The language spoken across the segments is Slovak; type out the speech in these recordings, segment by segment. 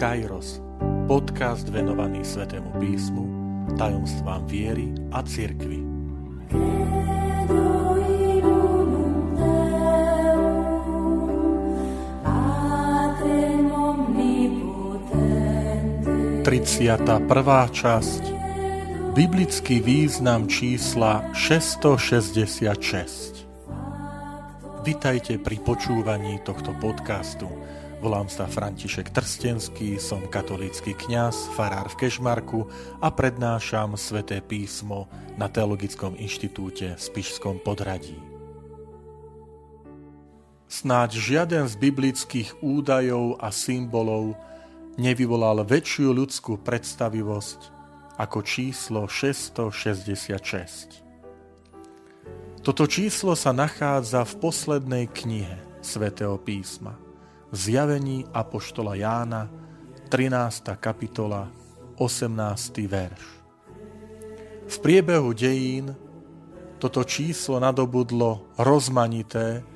Kairos, podcast venovaný Svetému písmu, tajomstvám viery a cirkvi. Triciata prvá časť Biblický význam čísla 666 Vitajte pri počúvaní tohto podcastu. Volám sa František Trstenský, som katolícky kňaz, farár v Kešmarku a prednášam sväté písmo na Teologickom inštitúte v Spišskom podradí. Snáď žiaden z biblických údajov a symbolov nevyvolal väčšiu ľudskú predstavivosť ako číslo 666. Toto číslo sa nachádza v poslednej knihe svätého písma, zjavení Apoštola Jána, 13. kapitola, 18. verš. V priebehu dejín toto číslo nadobudlo rozmanité,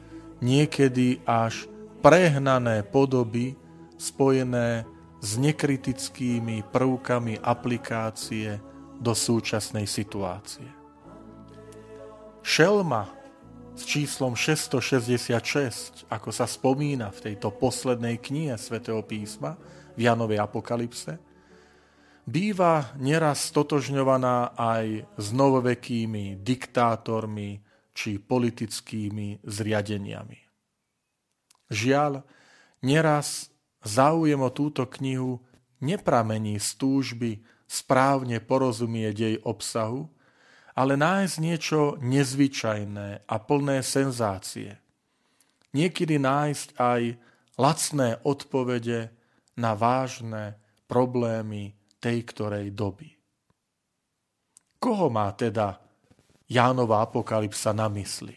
niekedy až prehnané podoby spojené s nekritickými prvkami aplikácie do súčasnej situácie. Šelma s číslom 666, ako sa spomína v tejto poslednej knihe svätého písma v Janovej apokalypse, býva neraz stotožňovaná aj s novovekými diktátormi či politickými zriadeniami. Žiaľ, neraz záujem o túto knihu nepramení z túžby správne porozumieť jej obsahu, ale nájsť niečo nezvyčajné a plné senzácie. Niekedy nájsť aj lacné odpovede na vážne problémy tej ktorej doby. Koho má teda Jánova apokalypsa na mysli?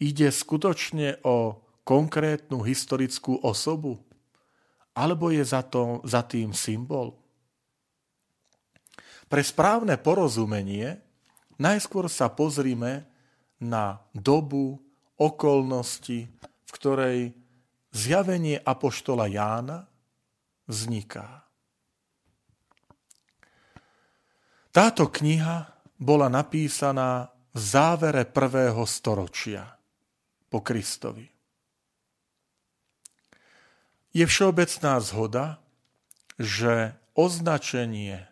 Ide skutočne o konkrétnu historickú osobu? Alebo je za, to, za tým symbol? Pre správne porozumenie najskôr sa pozrime na dobu, okolnosti, v ktorej zjavenie Apoštola Jána vzniká. Táto kniha bola napísaná v závere prvého storočia po Kristovi. Je všeobecná zhoda, že označenie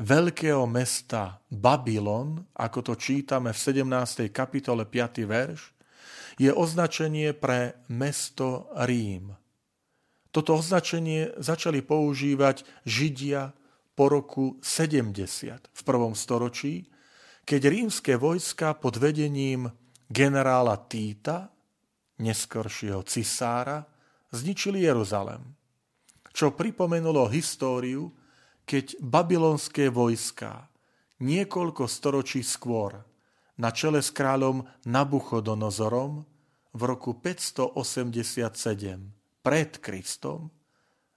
veľkého mesta Babylon, ako to čítame v 17. kapitole 5. verš, je označenie pre mesto Rím. Toto označenie začali používať Židia po roku 70 v prvom storočí, keď rímske vojska pod vedením generála Týta, neskoršieho cisára, zničili Jeruzalem, čo pripomenulo históriu, keď babylonské vojská niekoľko storočí skôr na čele s kráľom Nabuchodonozorom v roku 587 pred Kristom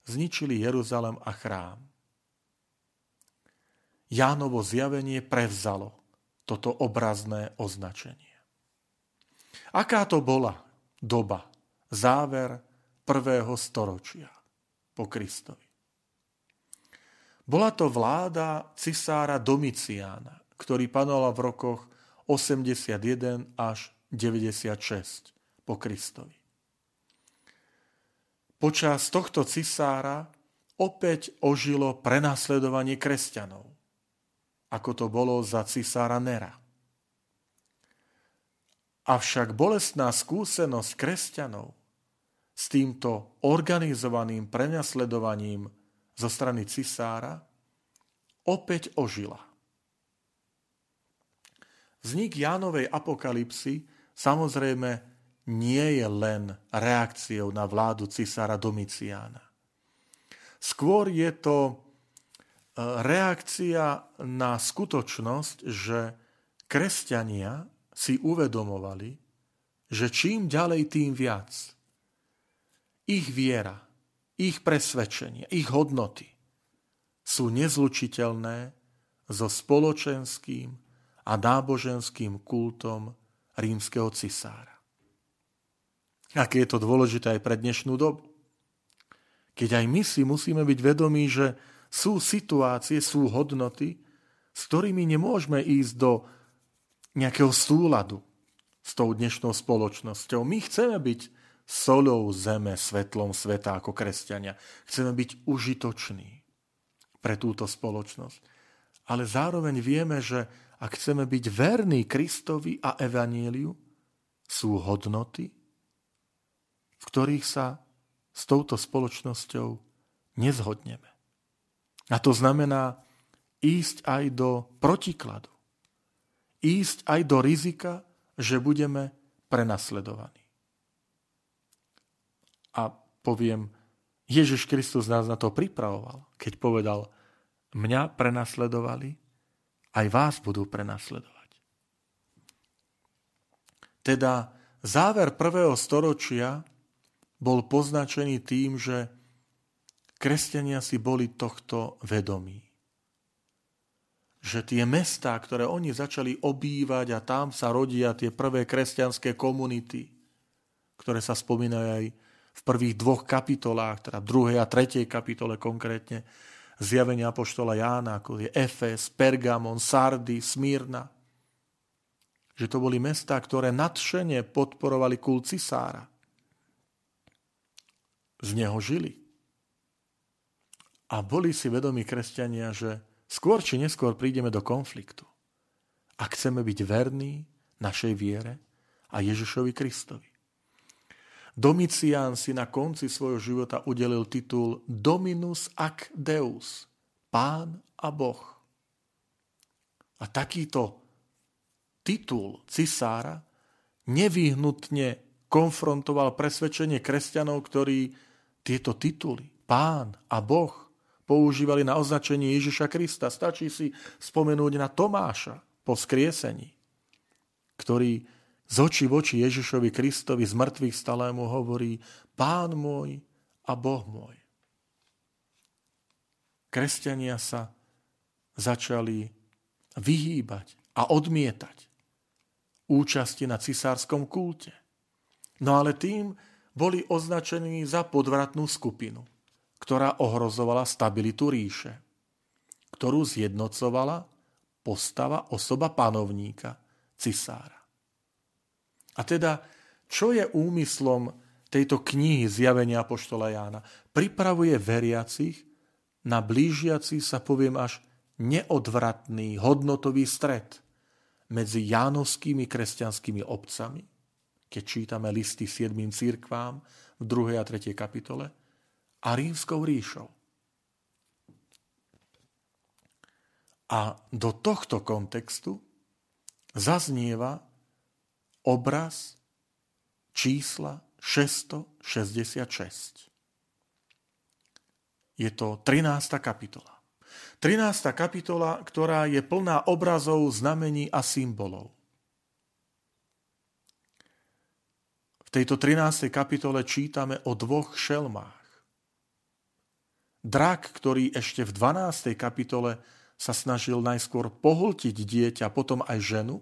zničili Jeruzalem a chrám. Jánovo zjavenie prevzalo toto obrazné označenie. Aká to bola doba, záver prvého storočia po Kristovi? Bola to vláda cisára Domiciána, ktorý panoval v rokoch 81 až 96 po Kristovi. Počas tohto cisára opäť ožilo prenasledovanie kresťanov, ako to bolo za cisára Nera. Avšak bolestná skúsenosť kresťanov s týmto organizovaným prenasledovaním zo strany cisára opäť ožila. Vznik Jánovej apokalipsy samozrejme nie je len reakciou na vládu cisára Domiciána. Skôr je to e, reakcia na skutočnosť, že kresťania si uvedomovali, že čím ďalej, tým viac ich viera ich presvedčenia, ich hodnoty sú nezlučiteľné so spoločenským a náboženským kultom rímskeho cisára. Aké je to dôležité aj pre dnešnú dobu. Keď aj my si musíme byť vedomí, že sú situácie, sú hodnoty, s ktorými nemôžeme ísť do nejakého súladu s tou dnešnou spoločnosťou. My chceme byť solou zeme, svetlom sveta ako kresťania. Chceme byť užitoční pre túto spoločnosť. Ale zároveň vieme, že ak chceme byť verní Kristovi a Evaníliu, sú hodnoty, v ktorých sa s touto spoločnosťou nezhodneme. A to znamená ísť aj do protikladu. Ísť aj do rizika, že budeme prenasledovaní. Poviem, Ježiš Kristus nás na to pripravoval, keď povedal, mňa prenasledovali, aj vás budú prenasledovať. Teda záver prvého storočia bol poznačený tým, že kresťania si boli tohto vedomí. Že tie mestá, ktoré oni začali obývať a tam sa rodia tie prvé kresťanské komunity, ktoré sa spomínajú aj v prvých dvoch kapitolách, teda v druhej a tretej kapitole konkrétne, zjavenia apoštola Jána, ako je Efes, Pergamon, Sardy, Smírna. Že to boli mestá, ktoré nadšene podporovali kult cisára. Z neho žili. A boli si vedomí kresťania, že skôr či neskôr prídeme do konfliktu. Ak chceme byť verní našej viere a Ježišovi Kristovi. Domicián si na konci svojho života udelil titul Dominus ac Deus, pán a boh. A takýto titul cisára nevyhnutne konfrontoval presvedčenie kresťanov, ktorí tieto tituly, pán a boh, používali na označenie Ježiša Krista. Stačí si spomenúť na Tomáša po skriesení, ktorý z očí v oči Ježišovi Kristovi z mŕtvych stalému hovorí Pán môj a Boh môj. Kresťania sa začali vyhýbať a odmietať účasti na cisárskom kulte. No ale tým boli označení za podvratnú skupinu, ktorá ohrozovala stabilitu ríše, ktorú zjednocovala postava osoba panovníka, cisára. A teda, čo je úmyslom tejto knihy zjavenia Apoštola Jána? Pripravuje veriacich na blížiaci sa, poviem až, neodvratný hodnotový stred medzi jánovskými kresťanskými obcami, keď čítame listy siedmým církvám v 2. a 3. kapitole, a rímskou ríšou. A do tohto kontextu zaznieva obraz čísla 666. Je to 13. kapitola. 13. kapitola, ktorá je plná obrazov, znamení a symbolov. V tejto 13. kapitole čítame o dvoch šelmách. Drak, ktorý ešte v 12. kapitole sa snažil najskôr pohltiť dieťa, potom aj ženu,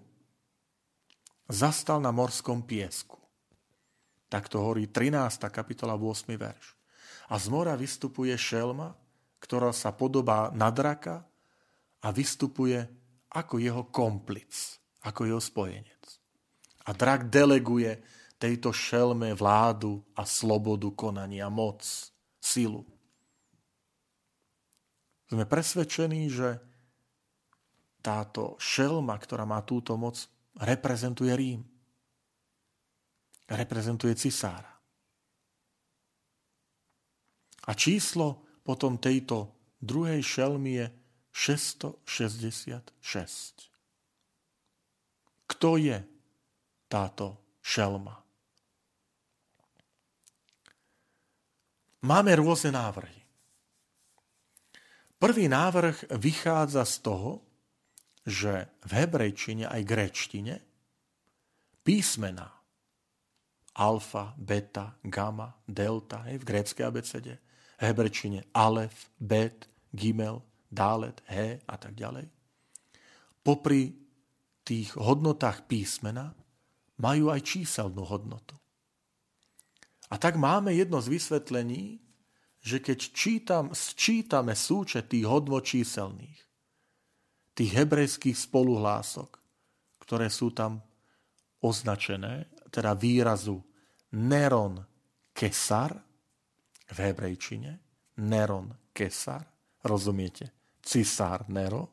zastal na morskom piesku. Tak to hovorí 13. kapitola 8. verš. A z mora vystupuje šelma, ktorá sa podobá na draka a vystupuje ako jeho komplic, ako jeho spojenec. A drak deleguje tejto šelme vládu a slobodu konania, moc, silu. Sme presvedčení, že táto šelma, ktorá má túto moc, reprezentuje Rím. Reprezentuje cisára. A číslo potom tejto druhej šelmy je 666. Kto je táto šelma? Máme rôzne návrhy. Prvý návrh vychádza z toho, že v hebrejčine aj gréčtine písmena alfa, beta, gamma, delta, hej, v gréckej abecede, v hebrejčine alef, bet, gimel, dálet, he a tak ďalej. Popri tých hodnotách písmena majú aj číselnú hodnotu. A tak máme jedno z vysvetlení, že keď čítam, sčítame súčet tých hodnočíselných, tých hebrejských spoluhlások, ktoré sú tam označené, teda výrazu Neron Kesar v hebrejčine, Neron Kesar, rozumiete, cisár Nero,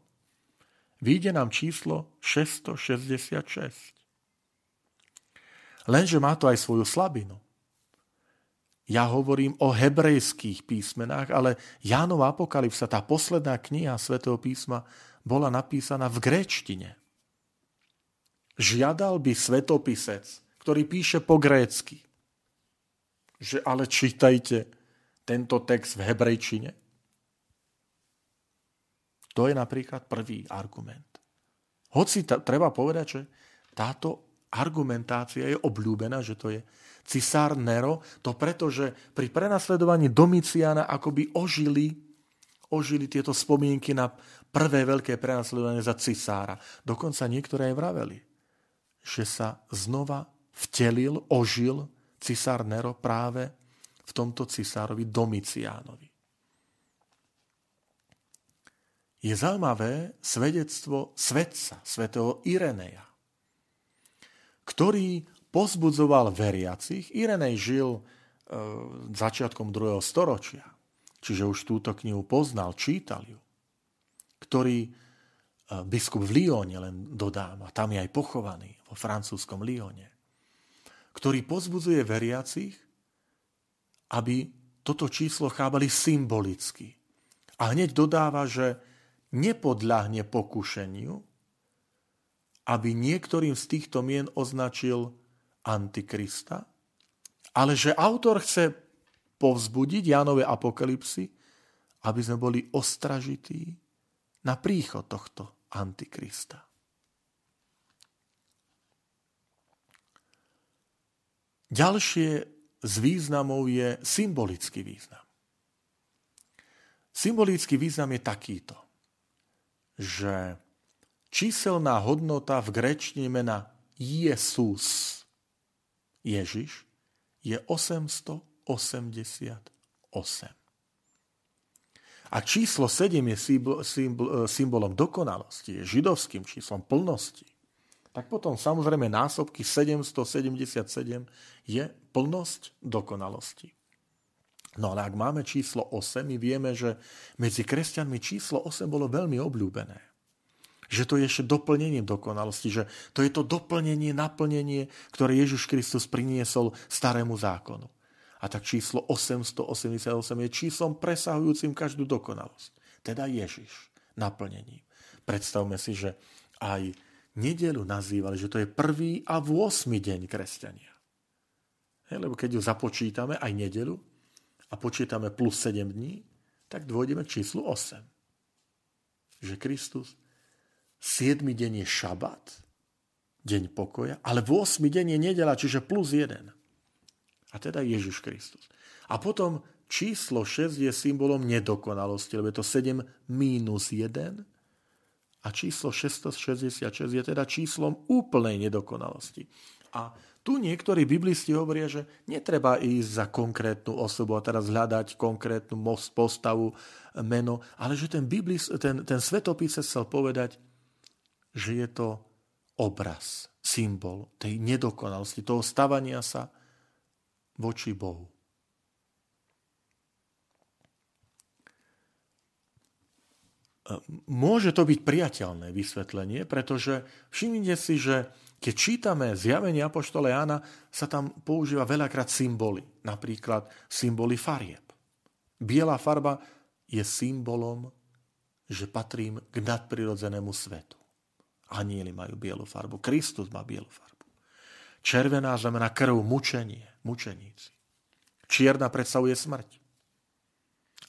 vyjde nám číslo 666. Lenže má to aj svoju slabinu. Ja hovorím o hebrejských písmenách, ale Jánov Apokalypsa, tá posledná kniha svätého písma, bola napísaná v gréčtine. Žiadal by svetopisec, ktorý píše po grécky, že ale čítajte tento text v hebrejčine. To je napríklad prvý argument. Hoci t- treba povedať, že táto argumentácia je obľúbená, že to je cisár Nero, to preto, že pri prenasledovaní Domiciana akoby ožili, ožili tieto spomienky na prvé veľké prenasledovanie za cisára. Dokonca niektoré aj vraveli, že sa znova vtelil, ožil cisár Nero práve v tomto cisárovi Domiciánovi. Je zaujímavé svedectvo svetca, svetého Ireneja, ktorý pozbudzoval veriacich. Irenej žil e, začiatkom druhého storočia, čiže už túto knihu poznal, čítal ju, ktorý e, biskup v Lyone, len dodám, a tam je aj pochovaný, vo francúzskom Lyone, ktorý pozbudzuje veriacich, aby toto číslo chápali symbolicky. A hneď dodáva, že nepodľahne pokušeniu, aby niektorým z týchto mien označil Antikrista, ale že autor chce povzbudiť Jánové apokalypsy, aby sme boli ostražití na príchod tohto Antikrista. Ďalšie z významov je symbolický význam. Symbolický význam je takýto, že číselná hodnota v grečtine mena Jesus Ježiš je 888. A číslo 7 je symbol, symbol, symbolom dokonalosti, je židovským číslom plnosti. Tak potom samozrejme násobky 777 je plnosť dokonalosti. No ale ak máme číslo 8, my vieme, že medzi kresťanmi číslo 8 bolo veľmi obľúbené že to je ešte doplnenie dokonalosti, že to je to doplnenie, naplnenie, ktoré Ježiš Kristus priniesol starému zákonu. A tak číslo 888 je číslom presahujúcim každú dokonalosť. Teda Ježiš naplnením. Predstavme si, že aj nedelu nazývali, že to je prvý a 8. deň kresťania. He, lebo keď ju započítame aj nedelu a počítame plus 7 dní, tak dôjdeme číslu 8. Že Kristus 7. deň je šabat, deň pokoja, ale 8. deň je nedela, čiže plus 1. A teda Ježiš Kristus. A potom číslo 6 je symbolom nedokonalosti, lebo je to 7 mínus 1 a číslo 666 je teda číslom úplnej nedokonalosti. A tu niektorí biblisti hovoria, že netreba ísť za konkrétnu osobu a teraz hľadať konkrétnu postavu, meno, ale že ten, biblis, ten, ten svetopis chcel povedať, že je to obraz, symbol tej nedokonalosti, toho stavania sa voči Bohu. Môže to byť priateľné vysvetlenie, pretože všimnite si, že keď čítame zjavenie Apoštole Jána, sa tam používa veľakrát symboly, napríklad symboly farieb. Biela farba je symbolom, že patrím k nadprirodzenému svetu. Anieli majú bielu farbu. Kristus má bielu farbu. Červená znamená krv, mučenie, mučeníci. Čierna predstavuje smrť.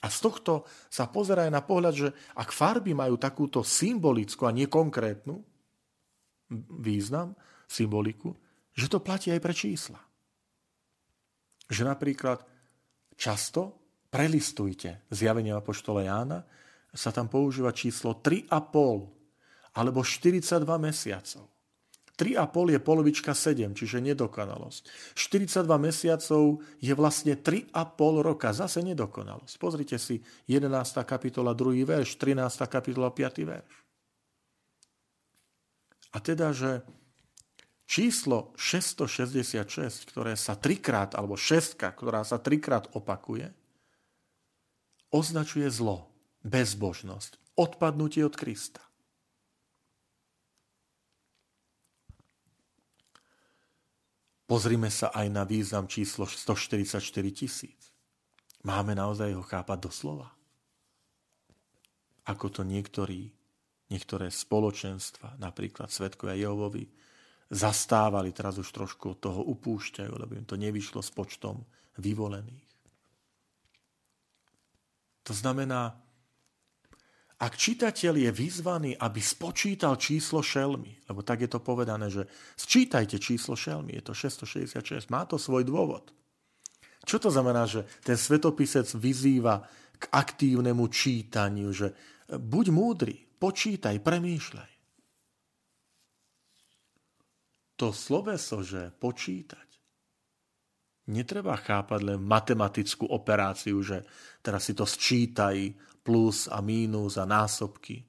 A z tohto sa pozerá aj na pohľad, že ak farby majú takúto symbolickú a nekonkrétnu význam, symboliku, že to platí aj pre čísla. Že napríklad často prelistujte zjavenie Apoštola Jána, sa tam používa číslo 3,5 alebo 42 mesiacov. 3,5 je polovička 7, čiže nedokonalosť. 42 mesiacov je vlastne 3,5 roka, zase nedokonalosť. Pozrite si 11. kapitola 2. verš, 13. kapitola 5. verš. A teda, že číslo 666, ktoré sa trikrát, alebo šestka, ktorá sa trikrát opakuje, označuje zlo, bezbožnosť, odpadnutie od Krista. Pozrime sa aj na význam číslo 144 tisíc. Máme naozaj ho chápať doslova? Ako to niektorí, niektoré spoločenstva, napríklad Svetkovia Jehovovi, zastávali, teraz už trošku od toho upúšťajú, lebo im to nevyšlo s počtom vyvolených. To znamená, ak čitateľ je vyzvaný, aby spočítal číslo šelmy, lebo tak je to povedané, že sčítajte číslo šelmy, je to 666, má to svoj dôvod. Čo to znamená, že ten svetopisec vyzýva k aktívnemu čítaniu, že buď múdry, počítaj, premýšľaj. To sloveso, že počítať, netreba chápať len matematickú operáciu, že teraz si to sčítaj, plus a mínus a násobky.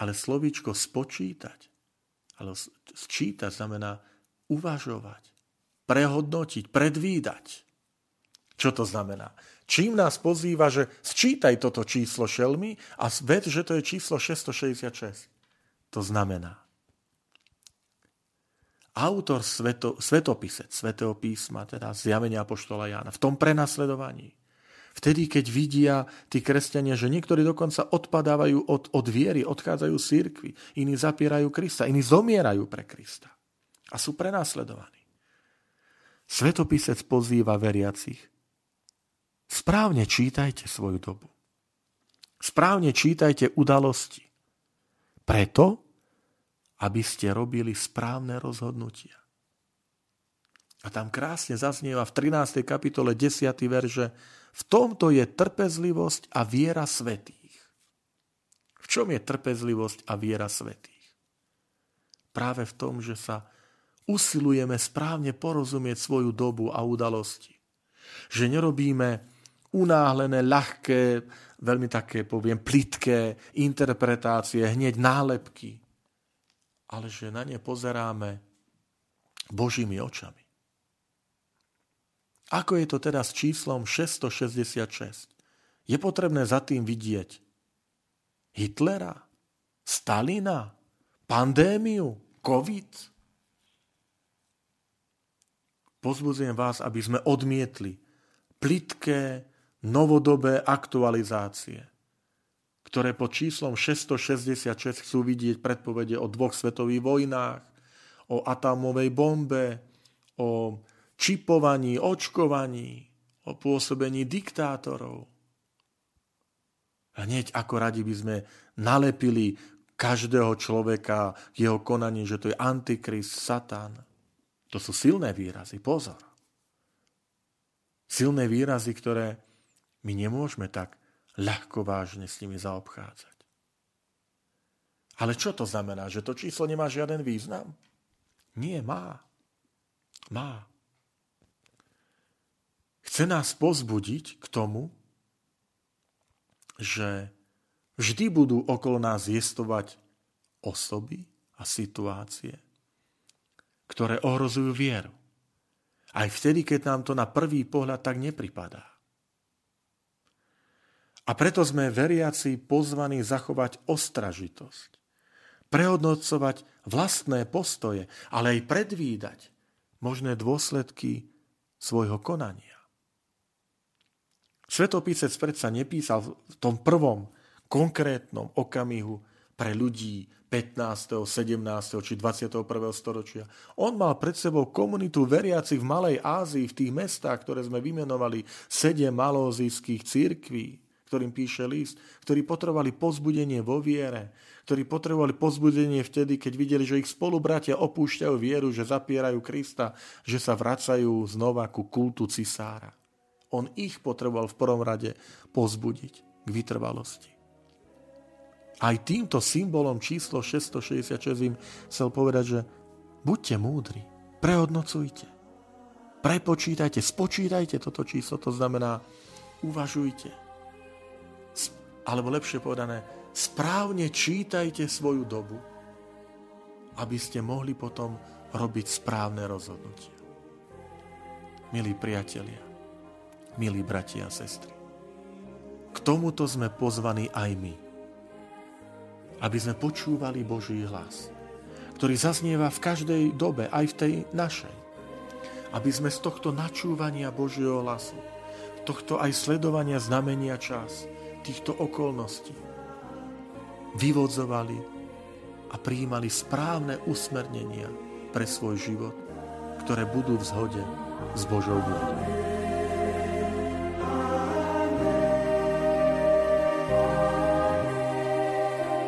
Ale slovíčko spočítať, ale sčítať znamená uvažovať, prehodnotiť, predvídať. Čo to znamená? Čím nás pozýva, že sčítaj toto číslo šelmy a ved, že to je číslo 666. To znamená, autor sveto, svetopisec svetého písma, teda zjavenia Apoštola Jána, v tom prenasledovaní, Vtedy, keď vidia tí kresťania, že niektorí dokonca odpadávajú od, od viery, odchádzajú z církvy, iní zapierajú Krista, iní zomierajú pre Krista a sú prenasledovaní. Svetopisec pozýva veriacich. Správne čítajte svoju dobu. Správne čítajte udalosti. Preto, aby ste robili správne rozhodnutia. A tam krásne zaznieva v 13. kapitole 10. verže v tomto je trpezlivosť a viera svetých. V čom je trpezlivosť a viera svetých? Práve v tom, že sa usilujeme správne porozumieť svoju dobu a udalosti. Že nerobíme unáhlené, ľahké, veľmi také, poviem, plitké interpretácie, hneď nálepky, ale že na ne pozeráme Božími očami. Ako je to teda s číslom 666? Je potrebné za tým vidieť Hitlera, Stalina, pandémiu, COVID. Pozbudzujem vás, aby sme odmietli plitké, novodobé aktualizácie, ktoré pod číslom 666 chcú vidieť predpovede o dvoch svetových vojnách, o atomovej bombe, o čipovaní, očkovaní, o pôsobení diktátorov. Hneď ako radi by sme nalepili každého človeka jeho konaní, že to je antikrist, satan. To sú silné výrazy, pozor. Silné výrazy, ktoré my nemôžeme tak ľahko vážne s nimi zaobchádzať. Ale čo to znamená? Že to číslo nemá žiaden význam? Nie, má. Má. Chce nás pozbudiť k tomu, že vždy budú okolo nás jestovať osoby a situácie, ktoré ohrozujú vieru. Aj vtedy, keď nám to na prvý pohľad tak nepripadá. A preto sme veriaci pozvaní zachovať ostražitosť, prehodnocovať vlastné postoje, ale aj predvídať možné dôsledky svojho konania. Svetopisec predsa nepísal v tom prvom konkrétnom okamihu pre ľudí 15., 17. či 21. storočia. On mal pred sebou komunitu veriacich v Malej Ázii, v tých mestách, ktoré sme vymenovali, sedem malózijských církví, ktorým píše list, ktorí potrebovali pozbudenie vo viere, ktorí potrebovali pozbudenie vtedy, keď videli, že ich spolubratia opúšťajú vieru, že zapierajú Krista, že sa vracajú znova ku kultu cisára. On ich potreboval v prvom rade pozbudiť k vytrvalosti. Aj týmto symbolom číslo 666 im chcel povedať, že Buďte múdri, prehodnocujte, prepočítajte, spočítajte toto číslo, to znamená, uvažujte. Alebo lepšie povedané, správne čítajte svoju dobu, aby ste mohli potom robiť správne rozhodnutia. Milí priatelia, milí bratia a sestry, k tomuto sme pozvaní aj my, aby sme počúvali Boží hlas ktorý zaznieva v každej dobe, aj v tej našej. Aby sme z tohto načúvania Božieho hlasu, tohto aj sledovania znamenia čas, týchto okolností, vyvodzovali a prijímali správne usmernenia pre svoj život, ktoré budú v zhode s Božou vôľou.